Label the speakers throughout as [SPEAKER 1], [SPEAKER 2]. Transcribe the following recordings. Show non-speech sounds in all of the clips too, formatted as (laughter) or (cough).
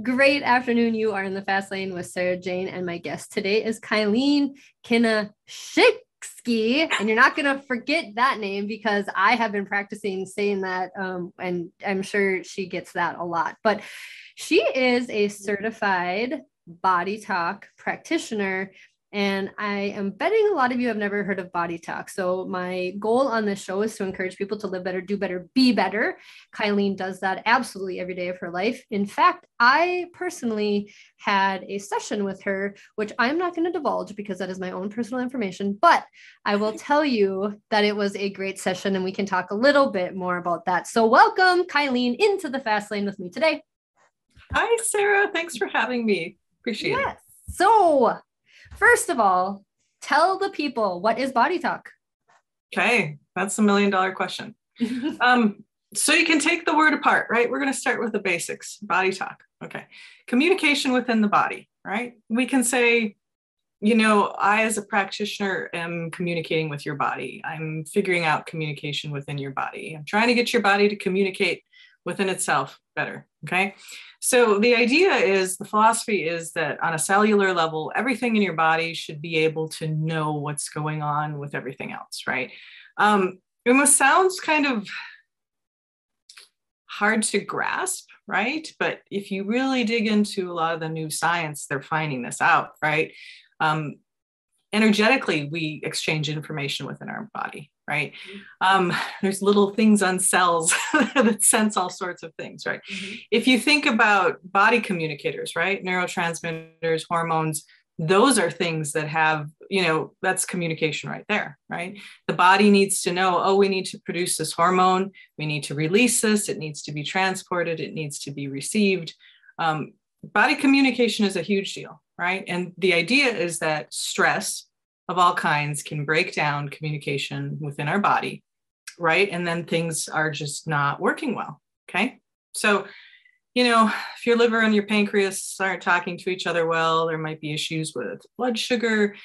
[SPEAKER 1] Great afternoon. You are in the fast lane with Sarah Jane, and my guest today is Kylene Kinashitsky. And you're not going to forget that name because I have been practicing saying that, um, and I'm sure she gets that a lot. But she is a certified body talk practitioner and I am betting a lot of you have never heard of Body Talk. So, my goal on this show is to encourage people to live better, do better, be better. Kylene does that absolutely every day of her life. In fact, I personally had a session with her, which I'm not going to divulge because that is my own personal information, but I will tell you that it was a great session and we can talk a little bit more about that. So, welcome, Kylene, into the fast lane with me today.
[SPEAKER 2] Hi, Sarah. Thanks for having me. Appreciate yes. it.
[SPEAKER 1] So, First of all, tell the people what is body talk?
[SPEAKER 2] Okay, that's a million dollar question. (laughs) um, so you can take the word apart, right? We're going to start with the basics body talk. Okay. Communication within the body, right? We can say, you know, I, as a practitioner, am communicating with your body. I'm figuring out communication within your body. I'm trying to get your body to communicate within itself better. Okay. So the idea is the philosophy is that on a cellular level, everything in your body should be able to know what's going on with everything else, right? Um, it almost sounds kind of hard to grasp, right? But if you really dig into a lot of the new science, they're finding this out, right? Um, energetically, we exchange information within our body, right? Um, there's little things on cells (laughs) that sense all sorts of things, right? Mm-hmm. If you think about body communicators, right? Neurotransmitters, hormones, those are things that have, you know, that's communication right there, right? The body needs to know, oh, we need to produce this hormone, we need to release this, it needs to be transported, it needs to be received. Um, body communication is a huge deal, right? And the idea is that stress, of all kinds can break down communication within our body, right? And then things are just not working well. Okay. So, you know, if your liver and your pancreas aren't talking to each other well, there might be issues with blood sugar.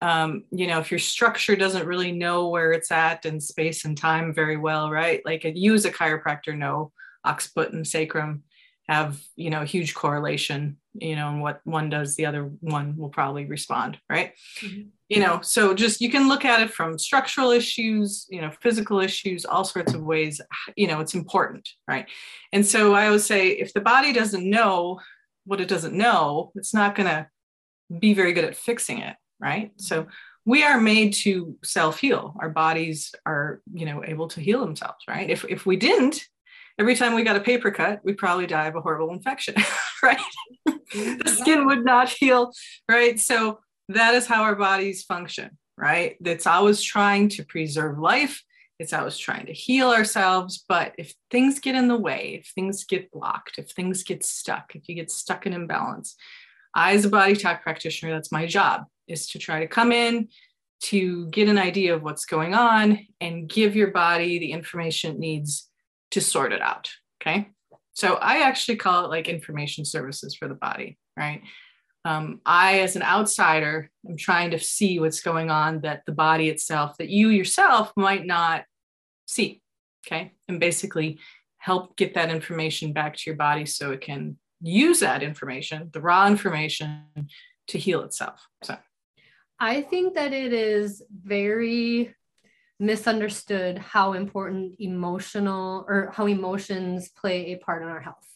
[SPEAKER 2] Um, you know, if your structure doesn't really know where it's at in space and time very well, right? Like as a chiropractor know occiput and sacrum have, you know, a huge correlation, you know, and what one does, the other one will probably respond, right? Mm-hmm. You know so just you can look at it from structural issues you know physical issues all sorts of ways you know it's important right? And so i always say if the body doesn't know what it doesn't know it's not going to be very good at fixing it right? So we are made to self heal our bodies are you know able to heal themselves right? If if we didn't every time we got a paper cut we'd probably die of a horrible infection (laughs) right mm-hmm. the skin would not heal right so that is how our bodies function, right? It's always trying to preserve life. It's always trying to heal ourselves. But if things get in the way, if things get blocked, if things get stuck, if you get stuck in imbalance, I, as a body talk practitioner, that's my job is to try to come in to get an idea of what's going on and give your body the information it needs to sort it out. Okay. So I actually call it like information services for the body, right? um, I, as an outsider, am trying to see what's going on that the body itself, that you yourself might not see. Okay. And basically help get that information back to your body so it can use that information, the raw information, to heal itself. So
[SPEAKER 1] I think that it is very misunderstood how important emotional or how emotions play a part in our health.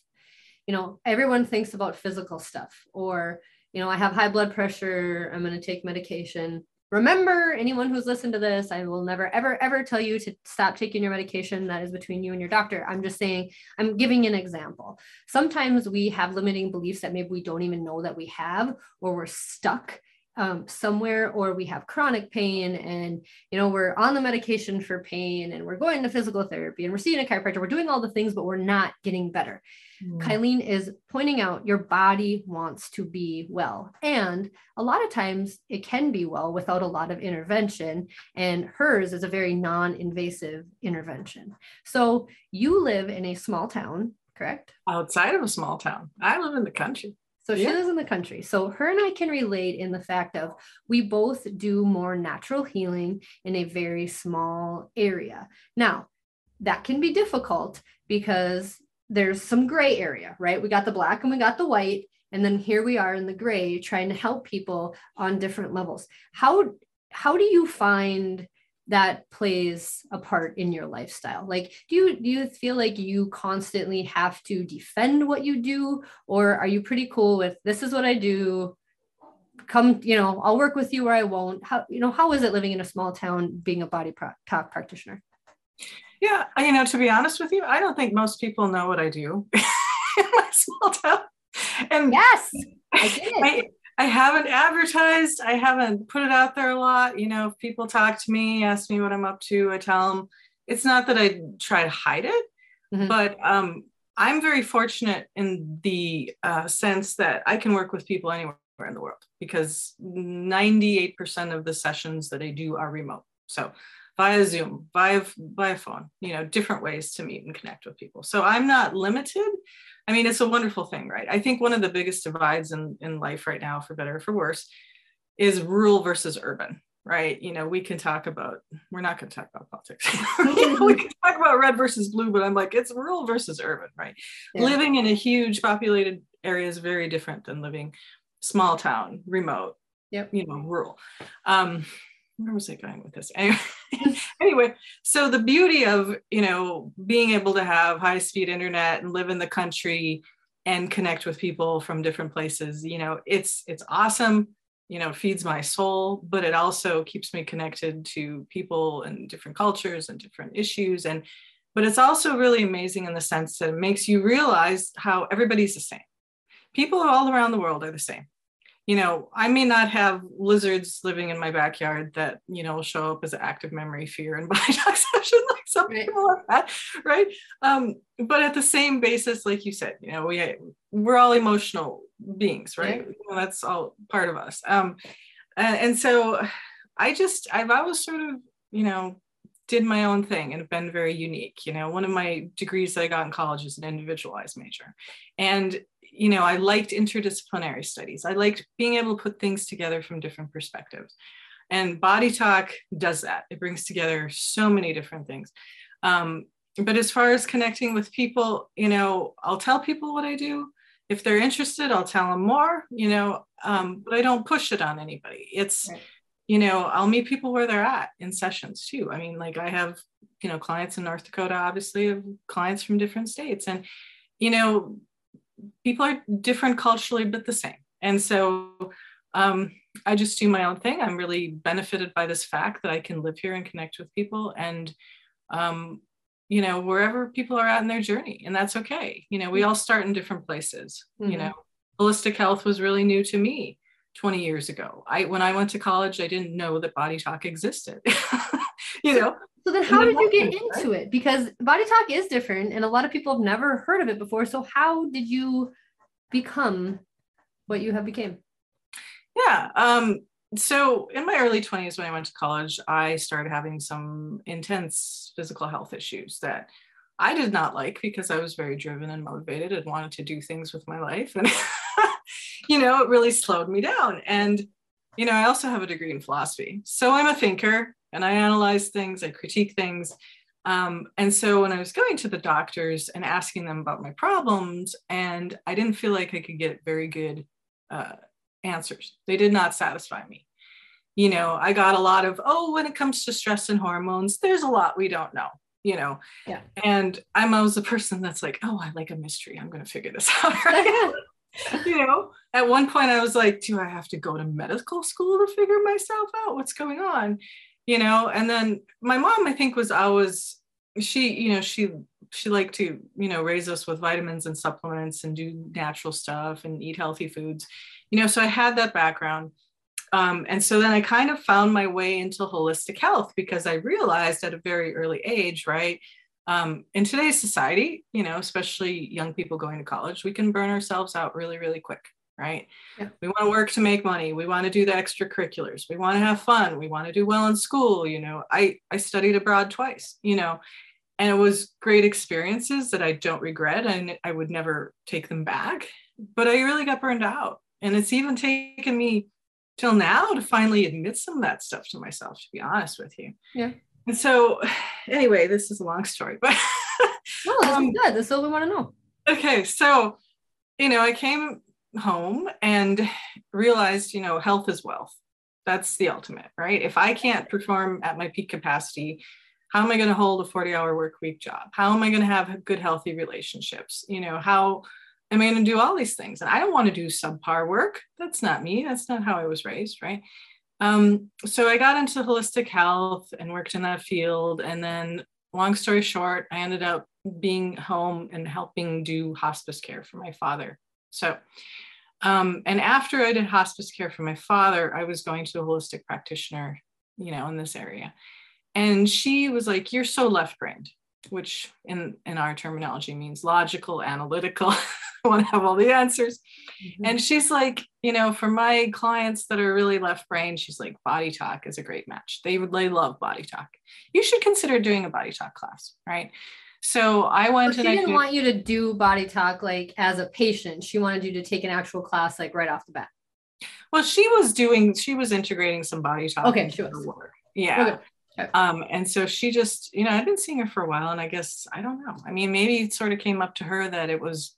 [SPEAKER 1] You know, everyone thinks about physical stuff or you know, I have high blood pressure, I'm going to take medication. Remember, anyone who's listened to this, I will never, ever, ever tell you to stop taking your medication. That is between you and your doctor. I'm just saying, I'm giving an example. Sometimes we have limiting beliefs that maybe we don't even know that we have, or we're stuck um, somewhere or we have chronic pain and you know we're on the medication for pain and we're going to physical therapy and we're seeing a chiropractor we're doing all the things but we're not getting better. Mm. kylene is pointing out your body wants to be well. And a lot of times it can be well without a lot of intervention and hers is a very non-invasive intervention. So you live in a small town correct?
[SPEAKER 2] Outside of a small town. I live in the country
[SPEAKER 1] so she lives in the country. So her and I can relate in the fact of we both do more natural healing in a very small area. Now, that can be difficult because there's some gray area, right? We got the black and we got the white. And then here we are in the gray trying to help people on different levels. How how do you find that plays a part in your lifestyle? Like do you do you feel like you constantly have to defend what you do or are you pretty cool with this is what I do? Come, you know, I'll work with you or I won't. How you know, how is it living in a small town being a body talk practitioner?
[SPEAKER 2] Yeah, you know, to be honest with you, I don't think most people know what I do (laughs) in my small town.
[SPEAKER 1] And yes, I did.
[SPEAKER 2] I, haven't advertised. I haven't put it out there a lot. You know, if people talk to me, ask me what I'm up to, I tell them. It's not that I try to hide it, mm-hmm. but um, I'm very fortunate in the uh, sense that I can work with people anywhere in the world because 98% of the sessions that I do are remote. So via Zoom, via via phone, you know, different ways to meet and connect with people. So I'm not limited. I mean, it's a wonderful thing, right? I think one of the biggest divides in, in life right now, for better or for worse, is rural versus urban, right? You know, we can talk about, we're not going to talk about politics. (laughs) we can talk about red versus blue, but I'm like, it's rural versus urban, right? Yeah. Living in a huge populated area is very different than living small town, remote,
[SPEAKER 1] yep.
[SPEAKER 2] you know, rural. Um, where was I going with this? Anyway, (laughs) anyway, so the beauty of you know being able to have high speed internet and live in the country and connect with people from different places, you know, it's it's awesome. You know, feeds my soul, but it also keeps me connected to people and different cultures and different issues. And but it's also really amazing in the sense that it makes you realize how everybody's the same. People all around the world are the same you know, I may not have lizards living in my backyard that, you know, show up as an active memory fear and (laughs) body toxicity like some right. people have that, right? Um, but at the same basis, like you said, you know, we we're all emotional beings, right? right. You know, that's all part of us. Um, and, and so I just I've always sort of, you know, did my own thing and been very unique. You know, one of my degrees that I got in college is an individualized major. And you know, I liked interdisciplinary studies. I liked being able to put things together from different perspectives. And Body Talk does that. It brings together so many different things. Um, but as far as connecting with people, you know, I'll tell people what I do. If they're interested, I'll tell them more, you know, um, but I don't push it on anybody. It's, right. you know, I'll meet people where they're at in sessions too. I mean, like I have, you know, clients in North Dakota, obviously, have clients from different states. And, you know, people are different culturally, but the same. And so um, I just do my own thing. I'm really benefited by this fact that I can live here and connect with people and, um, you know, wherever people are at in their journey. And that's okay. You know, we all start in different places. Mm-hmm. You know, holistic health was really new to me 20 years ago. I when I went to college, I didn't know that body talk existed. (laughs) you know,
[SPEAKER 1] so then how did you get into it? Because body talk is different and a lot of people have never heard of it before. So how did you become what you have became?
[SPEAKER 2] Yeah. Um, so in my early 20s when I went to college, I started having some intense physical health issues that I did not like because I was very driven and motivated and wanted to do things with my life. And (laughs) you know, it really slowed me down. And you know, I also have a degree in philosophy. So I'm a thinker and I analyze things, I critique things. Um, and so when I was going to the doctors and asking them about my problems, and I didn't feel like I could get very good uh, answers, they did not satisfy me. You know, I got a lot of, oh, when it comes to stress and hormones, there's a lot we don't know, you know.
[SPEAKER 1] Yeah.
[SPEAKER 2] And I'm always a person that's like, oh, I like a mystery. I'm going to figure this (laughs) out. (laughs) Right? You know, at one point I was like, do I have to go to medical school to figure myself out? What's going on? you know and then my mom i think was always she you know she she liked to you know raise us with vitamins and supplements and do natural stuff and eat healthy foods you know so i had that background um, and so then i kind of found my way into holistic health because i realized at a very early age right um, in today's society you know especially young people going to college we can burn ourselves out really really quick right? Yeah. We want to work to make money. We want to do the extracurriculars. We want to have fun. We want to do well in school. You know, I I studied abroad twice. You know, and it was great experiences that I don't regret, and I would never take them back. But I really got burned out, and it's even taken me till now to finally admit some of that stuff to myself. To be honest with you.
[SPEAKER 1] Yeah.
[SPEAKER 2] And so, (sighs) anyway, this is a long story, but
[SPEAKER 1] no, this um, is good. That's all we want to know.
[SPEAKER 2] Okay, so you know, I came home and realized, you know, health is wealth. That's the ultimate, right? If I can't perform at my peak capacity, how am I going to hold a 40 hour work week job? How am I going to have good, healthy relationships? You know, how am I going to do all these things? And I don't want to do subpar work. That's not me. That's not how I was raised, right? Um, so I got into holistic health and worked in that field. And then, long story short, I ended up being home and helping do hospice care for my father. So, um, and after I did hospice care for my father, I was going to a holistic practitioner, you know, in this area. And she was like, You're so left brained, which in, in our terminology means logical, analytical. (laughs) Want to have all the answers. Mm-hmm. And she's like, you know, for my clients that are really left brain, she's like, body talk is a great match. They would they love body talk. You should consider doing a body talk class, right? So I went to
[SPEAKER 1] she didn't want you to do body talk like as a patient. She wanted you to take an actual class like right off the bat.
[SPEAKER 2] Well, she was doing, she was integrating some body talk.
[SPEAKER 1] Okay, she was.
[SPEAKER 2] Work. Yeah. Okay. Um, and so she just, you know, I've been seeing her for a while, and I guess I don't know. I mean, maybe it sort of came up to her that it was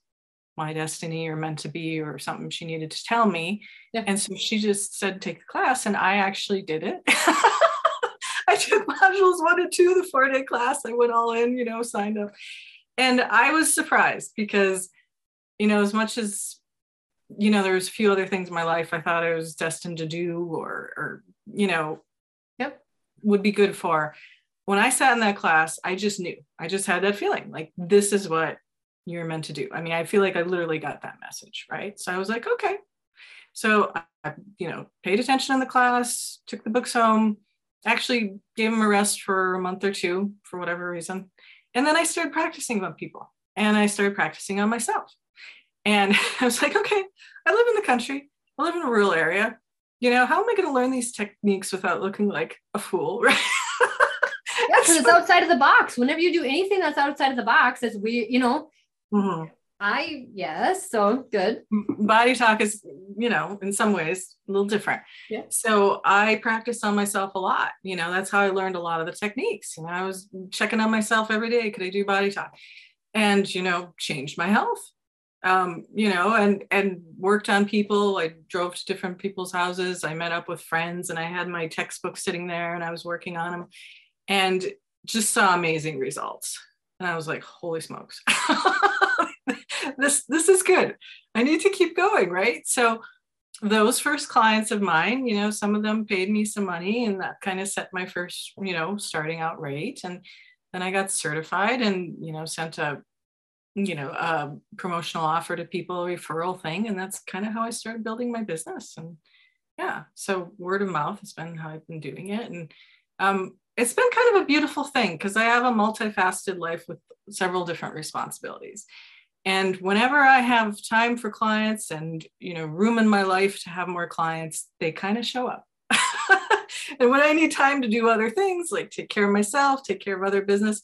[SPEAKER 2] my destiny or meant to be or something she needed to tell me. Yeah. And so she just said, take the class, and I actually did it. (laughs) I took modules one and two, the four day class. I went all in, you know, signed up. And I was surprised because, you know, as much as, you know, there was a few other things in my life I thought I was destined to do or, or, you know. Would be good for. When I sat in that class, I just knew, I just had that feeling like this is what you're meant to do. I mean, I feel like I literally got that message, right? So I was like, okay. So I, you know, paid attention in the class, took the books home, actually gave them a rest for a month or two for whatever reason. And then I started practicing on people and I started practicing on myself. And (laughs) I was like, okay, I live in the country, I live in a rural area. You know, how am I going to learn these techniques without looking like a fool? (laughs) Right.
[SPEAKER 1] yeah, because it's outside of the box. Whenever you do anything that's outside of the box, as we, you know, mm-hmm. I yes, so good.
[SPEAKER 2] Body talk is, you know, in some ways a little different.
[SPEAKER 1] Yeah.
[SPEAKER 2] So I practiced on myself a lot. You know, that's how I learned a lot of the techniques. You know, I was checking on myself every day. Could I do body talk? And you know, changed my health. Um, you know, and and worked on people. I drove to different people's houses. I met up with friends, and I had my textbook sitting there, and I was working on them, and just saw amazing results. And I was like, holy smokes. (laughs) this this is good. I need to keep going, right? So those first clients of mine, you know, some of them paid me some money and that kind of set my first, you know, starting out rate. And then I got certified and, you know, sent a, you know, a promotional offer to people, referral thing. And that's kind of how I started building my business. And yeah, so word of mouth has been how I've been doing it. And um, it's been kind of a beautiful thing because I have a multifaceted life with several different responsibilities and whenever i have time for clients and you know room in my life to have more clients they kind of show up (laughs) and when i need time to do other things like take care of myself take care of other business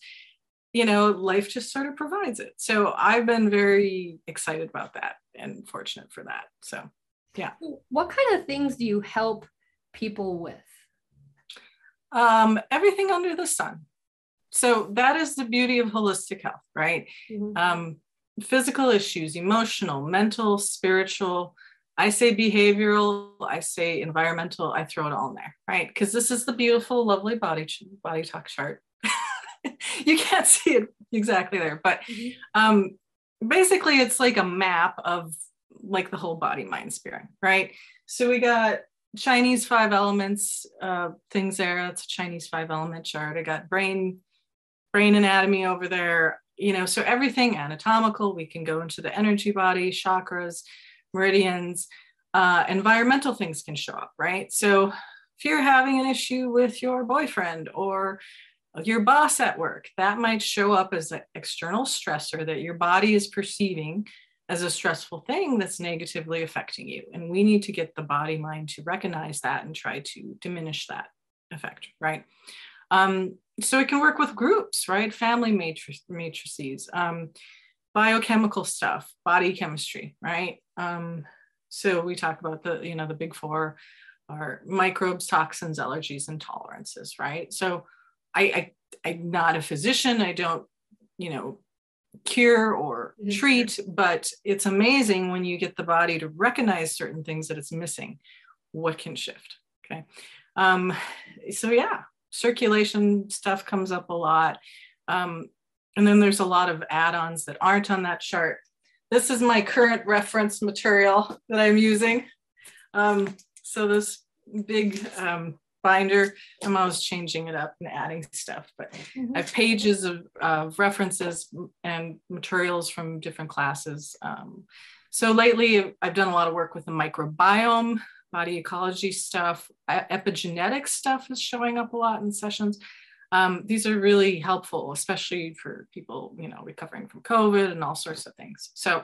[SPEAKER 2] you know life just sort of provides it so i've been very excited about that and fortunate for that so yeah
[SPEAKER 1] what kind of things do you help people with
[SPEAKER 2] um, everything under the sun so that is the beauty of holistic health right mm-hmm. um, physical issues, emotional, mental, spiritual. I say behavioral, I say environmental, I throw it all in there, right? Because this is the beautiful, lovely body body talk chart. (laughs) you can't see it exactly there, but mm-hmm. um, basically it's like a map of like the whole body, mind, spirit, right? So we got Chinese five elements uh, things there. That's a Chinese five element chart. I got brain, brain anatomy over there you know, so everything anatomical, we can go into the energy body, chakras, meridians, uh, environmental things can show up, right? So if you're having an issue with your boyfriend or your boss at work, that might show up as an external stressor that your body is perceiving as a stressful thing that's negatively affecting you. And we need to get the body mind to recognize that and try to diminish that effect, right? Um, so it can work with groups, right? Family matric- matrices, um, biochemical stuff, body chemistry, right? Um, so we talk about the, you know, the big four are microbes, toxins, allergies, and tolerances, right? So I, I I'm not a physician. I don't, you know, cure or
[SPEAKER 1] Mhm.
[SPEAKER 2] treat, but it's amazing when you get the body to recognize certain things that it's missing, what can shift. Okay. Um, so, yeah, circulation stuff comes up a lot. Um, and then there's a lot of add ons that aren't on that chart. This is my current reference material that I'm using. Um, so, this big um, binder, I'm always changing it up and adding stuff, but I have pages of, of references and materials from different classes. Um, so lately, I've done a lot of work with the microbiome, body ecology stuff, epigenetic stuff is showing up a lot in sessions. Um, these are really helpful, especially for people, you know, recovering from COVID and all sorts of things. So,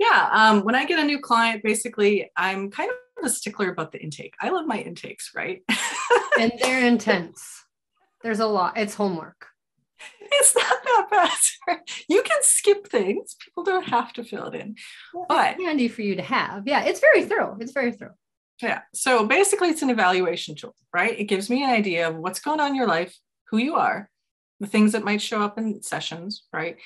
[SPEAKER 2] yeah, um, when I get a new client, basically, I'm kind of a stickler about the intake. I love my intakes, right?
[SPEAKER 1] and they're (laughs) intense. There's a lot. It's homework.
[SPEAKER 2] it's not that bad. you can skip things. People don't have to fill it in. But
[SPEAKER 1] It's handy for you to have. Yeah, it's very thorough. It's very thorough.
[SPEAKER 2] yeah, so basically it's an evaluation tool, right? It gives me an idea of what's going on in your life, who you are, the things that might show up in sessions, right?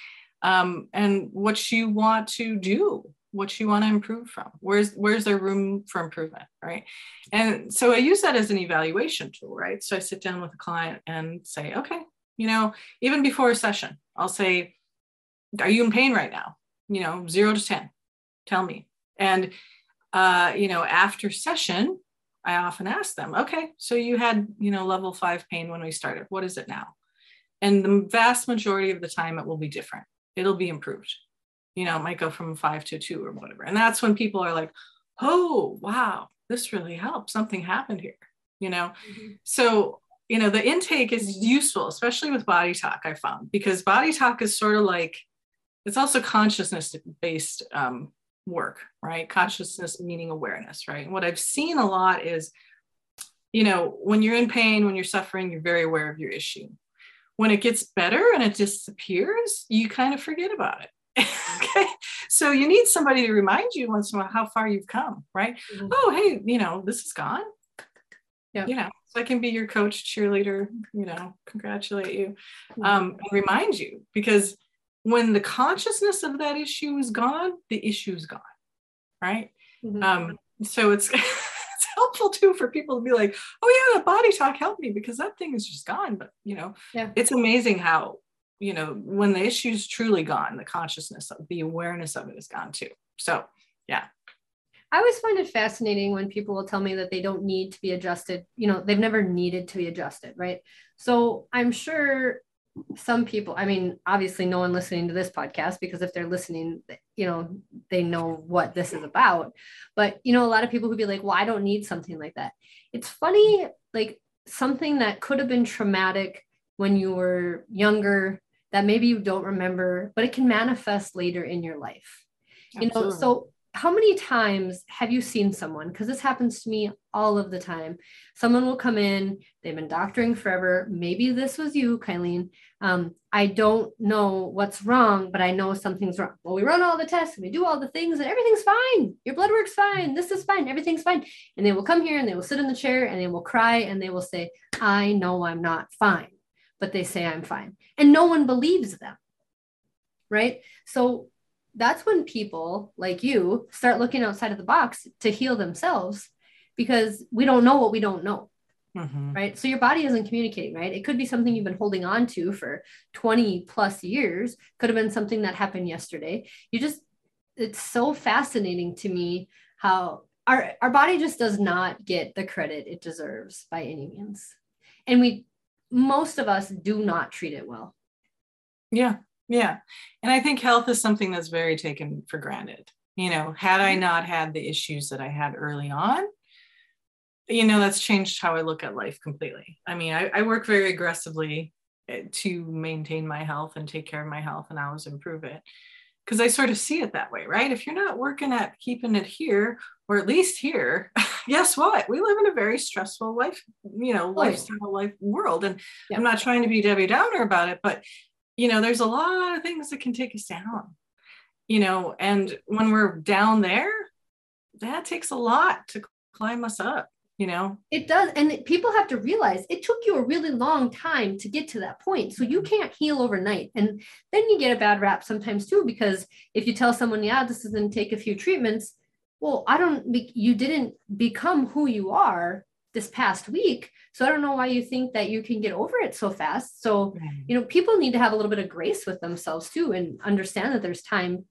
[SPEAKER 2] Um, and what you want to do, what you want to improve from. Where's where's there room for improvement, right? And so I use that as an evaluation tool, right? So I sit down with a client and say, okay, you know, even before a session, I'll say, are you in pain right now? You know, zero to 10, tell me. And, uh, you know, after session, I often ask them, okay, so you had, you know, level five pain when we started. What is it now? And the vast majority of the time, it will be different. It'll be improved. You know, it might go from five to two or whatever. And that's when people are like, oh, wow, this really helped. Something happened here, you know? So, you know, the intake is useful, especially with body talk, I found, because body talk is sort of like, it's also consciousness based um, work, right? Consciousness meaning awareness, right? And what I've seen a lot is, you know, when you're in pain, when you're suffering, you're very aware of your issue. When it gets better and it disappears, you kind of forget about it. (laughs) okay. So you need somebody to remind you once in a while how far you've come, right?
[SPEAKER 1] Mhm.
[SPEAKER 2] Oh, hey, you know, this is gone.
[SPEAKER 1] Yeah.
[SPEAKER 2] You know, so I can be your coach, cheerleader, you know, congratulate you
[SPEAKER 1] Mhm.
[SPEAKER 2] um, and remind you because when the consciousness of that issue is gone, the issue is gone, right?
[SPEAKER 1] Mhm.
[SPEAKER 2] Um, so it's (laughs) it's helpful too for people to be like, oh yeah, the body talk helped me because that thing is just gone. But you know,
[SPEAKER 1] Yeah.
[SPEAKER 2] it's amazing how you know when the issue's truly gone, the consciousness, of the awareness of it is gone too. So yeah.
[SPEAKER 1] I always find it fascinating when people will tell me that they don't need to be adjusted. You know, they've never needed to be adjusted, right? So I'm sure some people, I mean, obviously, no one listening to this podcast, because if they're listening, you know, they know what this is about. But, you know, a lot of people who be like, well, I don't need something like that. It's funny, like something that could have been traumatic when you were younger that maybe you don't remember, but it can manifest later in your life. You know so how many times have you seen someone because this happens to me all of the time someone will come in they've been doctoring forever maybe this was you kylene um, i don't know what's wrong but i know something's wrong. Well we run all the tests and we do all the things and everything's fine. Your blood work's fine this is fine everything's fine. And they will come here and they will sit in the chair and they will cry and they will say i know i'm not fine but they say i'm fine. And no one believes them right? So that's when people like you start looking outside of the box to heal themselves because we don't know what we don't know
[SPEAKER 2] Mhm.
[SPEAKER 1] right? So your body isn't communicating right? It could be something you've been holding on to for 20 plus years. Could have been something that happened yesterday. You just it's so fascinating to me how our our body just does not get the credit it deserves by any means. And we most of us do not treat it well
[SPEAKER 2] Yeah, yeah. And I think health is something that's very taken for granted. You know, had I not had the issues that I had early on, you know, that's changed how I look at life completely. I mean, I, I work very aggressively eh, to maintain my health and take care of my health and always improve it. Because I sort of see it that way, right? If you're not working at keeping it here, or at least here, (laughs) guess what? We live in a very stressful life, you know,
[SPEAKER 1] Oh, yeah.
[SPEAKER 2] lifestyle life world. And
[SPEAKER 1] Yeah.
[SPEAKER 2] I'm not trying to be Debbie Downer about it, but you know, there's a lot of things that can take us down, you know, and when we're down there, that takes a lot to climb us up, you know?
[SPEAKER 1] It does and people have to realize it took you a really long time to get to that point so you mm-hmm. can't heal overnight and then you get a bad rap sometimes too because if you tell someone yeah this is going to take a few treatments well i don't you didn't become who you are this past week so i don't know why you think that you can get over it so fast so you know people need to have a little bit of grace with themselves too and understand that there's time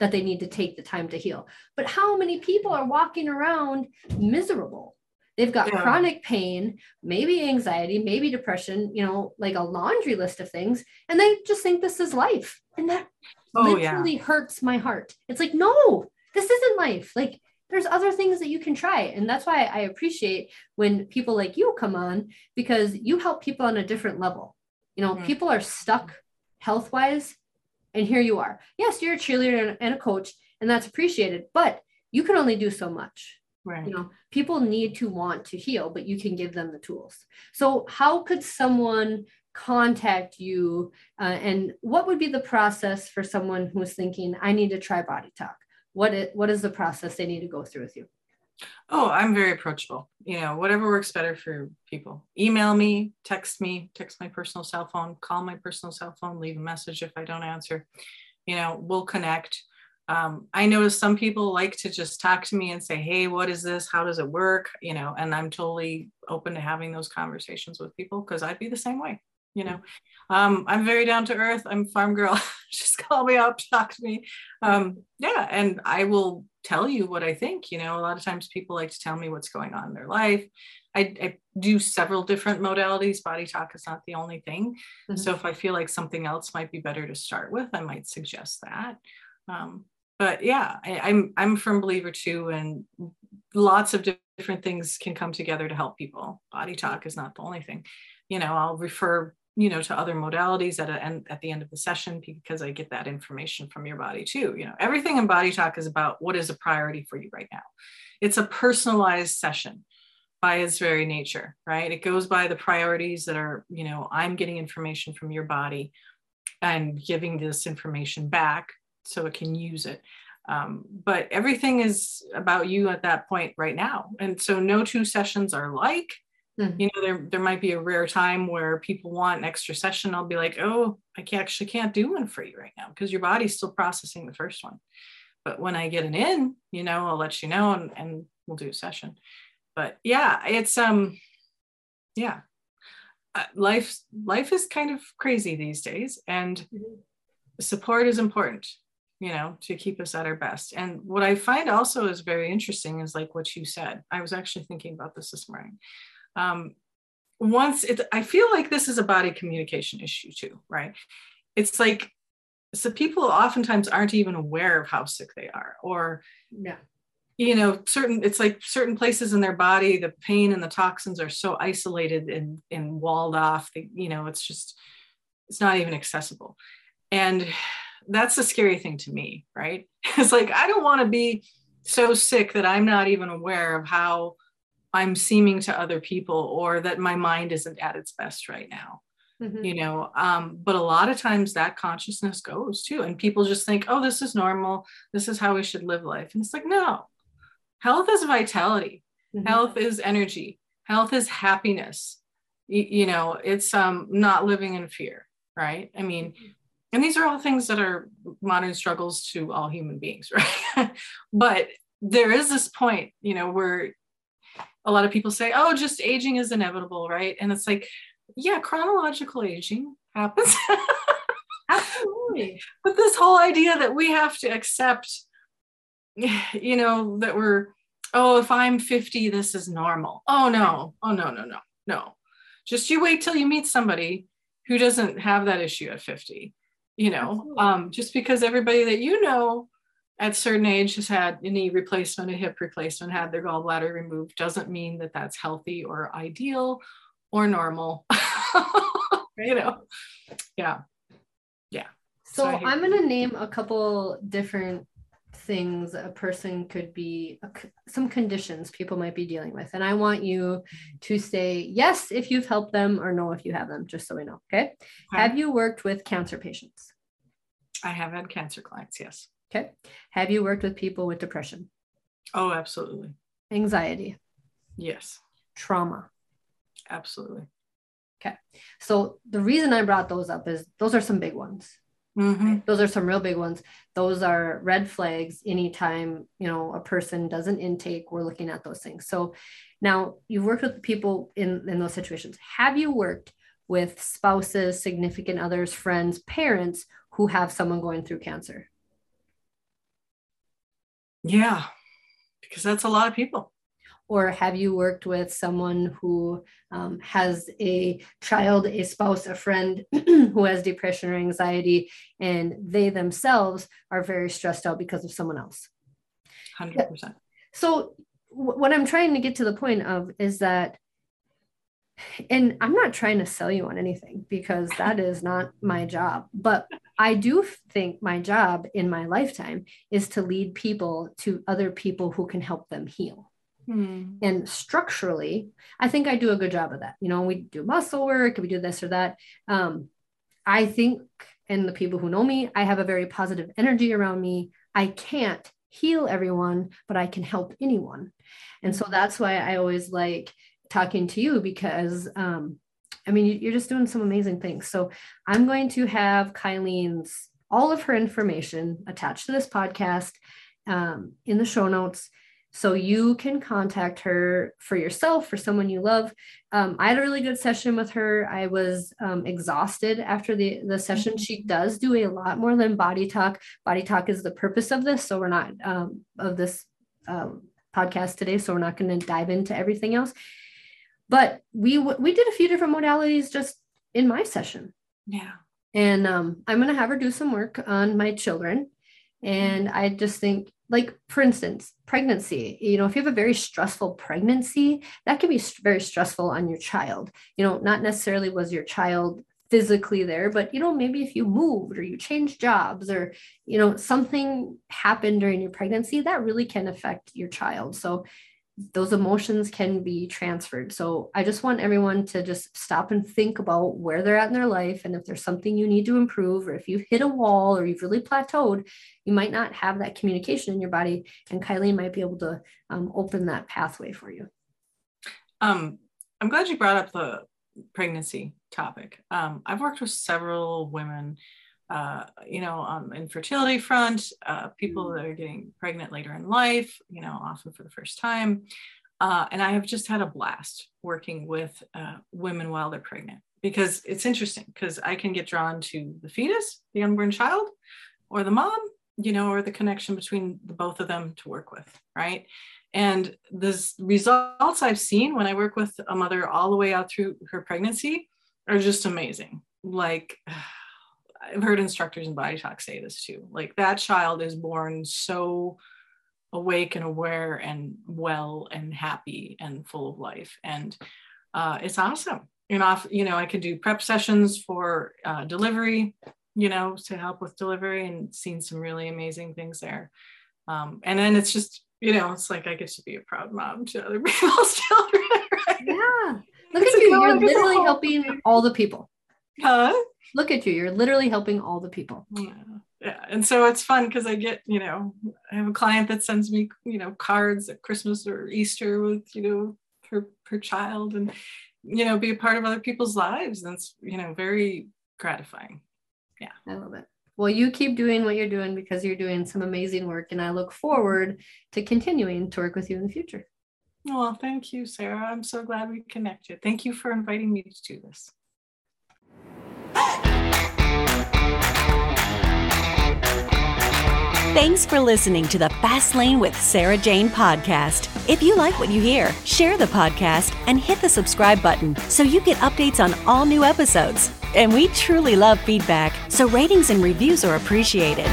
[SPEAKER 1] that they need to take the time to heal. But how many people mm-hmm. are walking around miserable They've got yeah. chronic pain, maybe anxiety, maybe depression, you know, like a laundry list of things. And they just think this is life. And that oh, literally yeah. hurts my heart. It's like, no, this isn't life. Like, there's other things that you can try. And that's why I appreciate when people like you come on because you help people on a different level. You know, mm-hmm. people are stuck health wise, and here you are. Yes, you're a cheerleader and a coach, and that's appreciated, but you can only do so much. Right. You know, people need to want to heal, but you can give them the tools. So, how could someone contact you, uh, and what would be the process for someone who's thinking, "I need to try Body Talk"? What it, what is the process they need to go through with you?
[SPEAKER 2] Oh, I'm very approachable. You know, whatever works better for people. Email me, text me, text my personal cell phone, call my personal cell phone, leave a message if I don't answer. You know, we'll connect um, I know some people like to just talk to me and say, Hey, what is this? How does it work? You know, and I'm totally open to having those conversations with people because I'd be the same way. You know, um, I'm very down to earth. I'm farm girl. (laughs) just call me up, talk to me. Um, yeah. And I will tell you what I think. You know, a lot of times people like to tell me what's going on in their life. I, I, do several different modalities. Body talk is not the only thing. Mm-hmm. So if I feel like something else might be better to start with, I might suggest that. Um, but yeah, I, am I'm, I'm a firm believer too, and lots of different things can come together to help people. Body talk is not the only thing. You know, I'll refer you know to other modalities at a, at the end of the session because I get that information from your body too. You know, everything in body talk is about what is a priority for you right now. It's a personalized session by its very nature, right? It goes by the priorities that are, you know, I'm getting information from your body and giving this information back so it can use it. Um, but everything is about you at that point right now. And so no two sessions are like, mm-hmm. you know, there, there might be a rare time where people want an extra session. I'll be like, oh, I can actually can't do one for you right now because your body's still processing the first one. But when I get an in, you know, I'll let you know and, and we'll do a session. But yeah, it's um, yeah, uh, life life is kind of crazy these days, and mm-hmm. support is important you know, to keep us at our best. And what I find also is very interesting is like what you said. I was actually thinking about this this morning. Um, once it, I feel like this is a body communication issue too, right? It's like, so people oftentimes aren't even aware of how sick they are, or, yeah, you know, certain, it's like certain places in their body, the pain and the toxins are so isolated and, and walled off, that, you know, it's just, it's not even accessible. And that's the scary thing to me, right? (laughs) It's like I don't want to be so sick that I'm not even aware of how I'm seeming to other people or that my mind isn't at its best right now. Mm-hmm. You know, um, but a lot of times that consciousness goes too, and people just think, oh, this is normal. This is how we should live life. And it's like, no, health is vitality, mm-hmm. health is energy, health is happiness. You, you know, it's um, not living in fear, right? I mean, mm-hmm and these are all things that are modern struggles to all human beings (laughs) right? But there is this point you know where a lot of people say oh just aging is inevitable right? And it's like yeah chronological aging happens. (laughs) Absolutely. But this whole idea that we have to accept (sighs) you know that we're oh if i'm 50 this is normal. Oh no. Oh no no no no. Just you wait till you meet somebody who doesn't have that issue at 50 you know um, just because everybody that you know at certain age has had a knee replacement a hip replacement had their gallbladder removed doesn't mean that that's healthy or ideal or normal (laughs) you know? Yeah. Yeah.
[SPEAKER 1] So, so i'm going to name a couple different things a person could be some conditions people might be dealing with and i want you to say yes if you've helped them or no if you have them just so we know okay, okay. have you worked with cancer patients
[SPEAKER 2] i have had cancer clients yes
[SPEAKER 1] okay have you worked with people with depression
[SPEAKER 2] oh absolutely
[SPEAKER 1] anxiety
[SPEAKER 2] yes
[SPEAKER 1] trauma.
[SPEAKER 2] Absolutely.
[SPEAKER 1] Okay. So the reason I brought those up is those are some big ones.
[SPEAKER 2] Mm-hmm.
[SPEAKER 1] Those are some real big ones. Those are red flags anytime, you know, a person does an intake, we're looking at those things. So now you've worked with people in, in those situations. Have you worked with spouses, significant others, friends, parents who have someone going through cancer?
[SPEAKER 2] Yeah, because that's a lot of people
[SPEAKER 1] or have you worked with someone who um, has a child a spouse a friend (clears throat) who has depression or anxiety and they themselves are very stressed out because of someone else?
[SPEAKER 2] 100%
[SPEAKER 1] so w- what i'm trying to get to the point of is that and i'm not trying to sell you on anything because that is not my job but i do think my job in my lifetime is to lead people to other people who can help them heal
[SPEAKER 2] Hmm.
[SPEAKER 1] And structurally, I think I do a good job of that. You know, we do muscle work, we do this or that. Um, I think, and the people who know me, I have a very positive energy around me. I can't heal everyone, but I can help anyone. And so that's why I always like talking to you because um, I mean, you're just doing some amazing things. So I'm going to have Kylene's all of her information attached to this podcast um, in the show notes. So you can contact her for yourself, for someone you love. Um, I had a really good session with her. I was um, exhausted after the, the session. She mm-hmm. does do a lot more than body talk. Body talk is the purpose of this. So we're not um, of this um, podcast today. So we're not going to dive into everything else. But we we did a few different modalities just in my session.
[SPEAKER 2] Yeah.
[SPEAKER 1] And um, I'm going to have her do some work on my children. And I just think like for instance pregnancy you know if you have a very stressful pregnancy that can be very stressful on your child. You know not necessarily was your child physically there but you know maybe if you moved or you changed jobs or you know something happened during your pregnancy that really can affect your child. So those emotions can be transferred. So I just want everyone to just stop and think about where they're at in their life. And if there's something you need to improve, or if you've hit a wall or you've really plateaued, you might not have that communication in your body. And Kylie might be able to um, open that pathway for you.
[SPEAKER 2] Um, I'm glad you brought up the pregnancy topic. Um, I've worked with several women uh, you know, on infertility front, uh, people mm. that are getting pregnant later in life, you know, often for the first time. Uh, and I have just had a blast working with uh, women while they're pregnant because it's interesting because I can get drawn to the fetus, the unborn child, or the mom, you know, or the connection between the both of them to work with, right? And the results I've seen when I work with a mother all the way out through her pregnancy are just amazing. Like, (sighs) I've heard instructors in body talk say this too. Like that child is born so awake and aware and well and happy and full of life. And uh, it's awesome. You know, you know, I could do prep sessions for uh, delivery, you know, to help with delivery and seen some really amazing things there. Um, and then it's just, you know, it's like I get to be a proud mom to other (laughs) people's children.
[SPEAKER 1] Right? Yeah. Look it's at you. You're literally (laughs) helping all the people.
[SPEAKER 2] Huh?
[SPEAKER 1] Look at you. You're literally helping all the people.
[SPEAKER 2] Yeah. Yeah. And so it's fun because I get, you know, I have a client that sends me, you know, cards at Christmas or Easter with, you know, her her child and, you know, be a part of other people's lives. And it's, you know, very gratifying. Yeah.
[SPEAKER 1] I love it. Well, you keep doing what you're doing because you're doing some amazing work. And I look forward to continuing to work with you in the future.
[SPEAKER 2] Well, thank you, Sarah. I'm so glad we connected. Thank you for inviting me to do this.
[SPEAKER 3] Thanks for listening to the Fast Lane with Sarah Jane podcast. If you like what you hear, share the podcast and hit the subscribe button so you get updates on all new episodes. And we truly love feedback, so ratings and reviews are appreciated.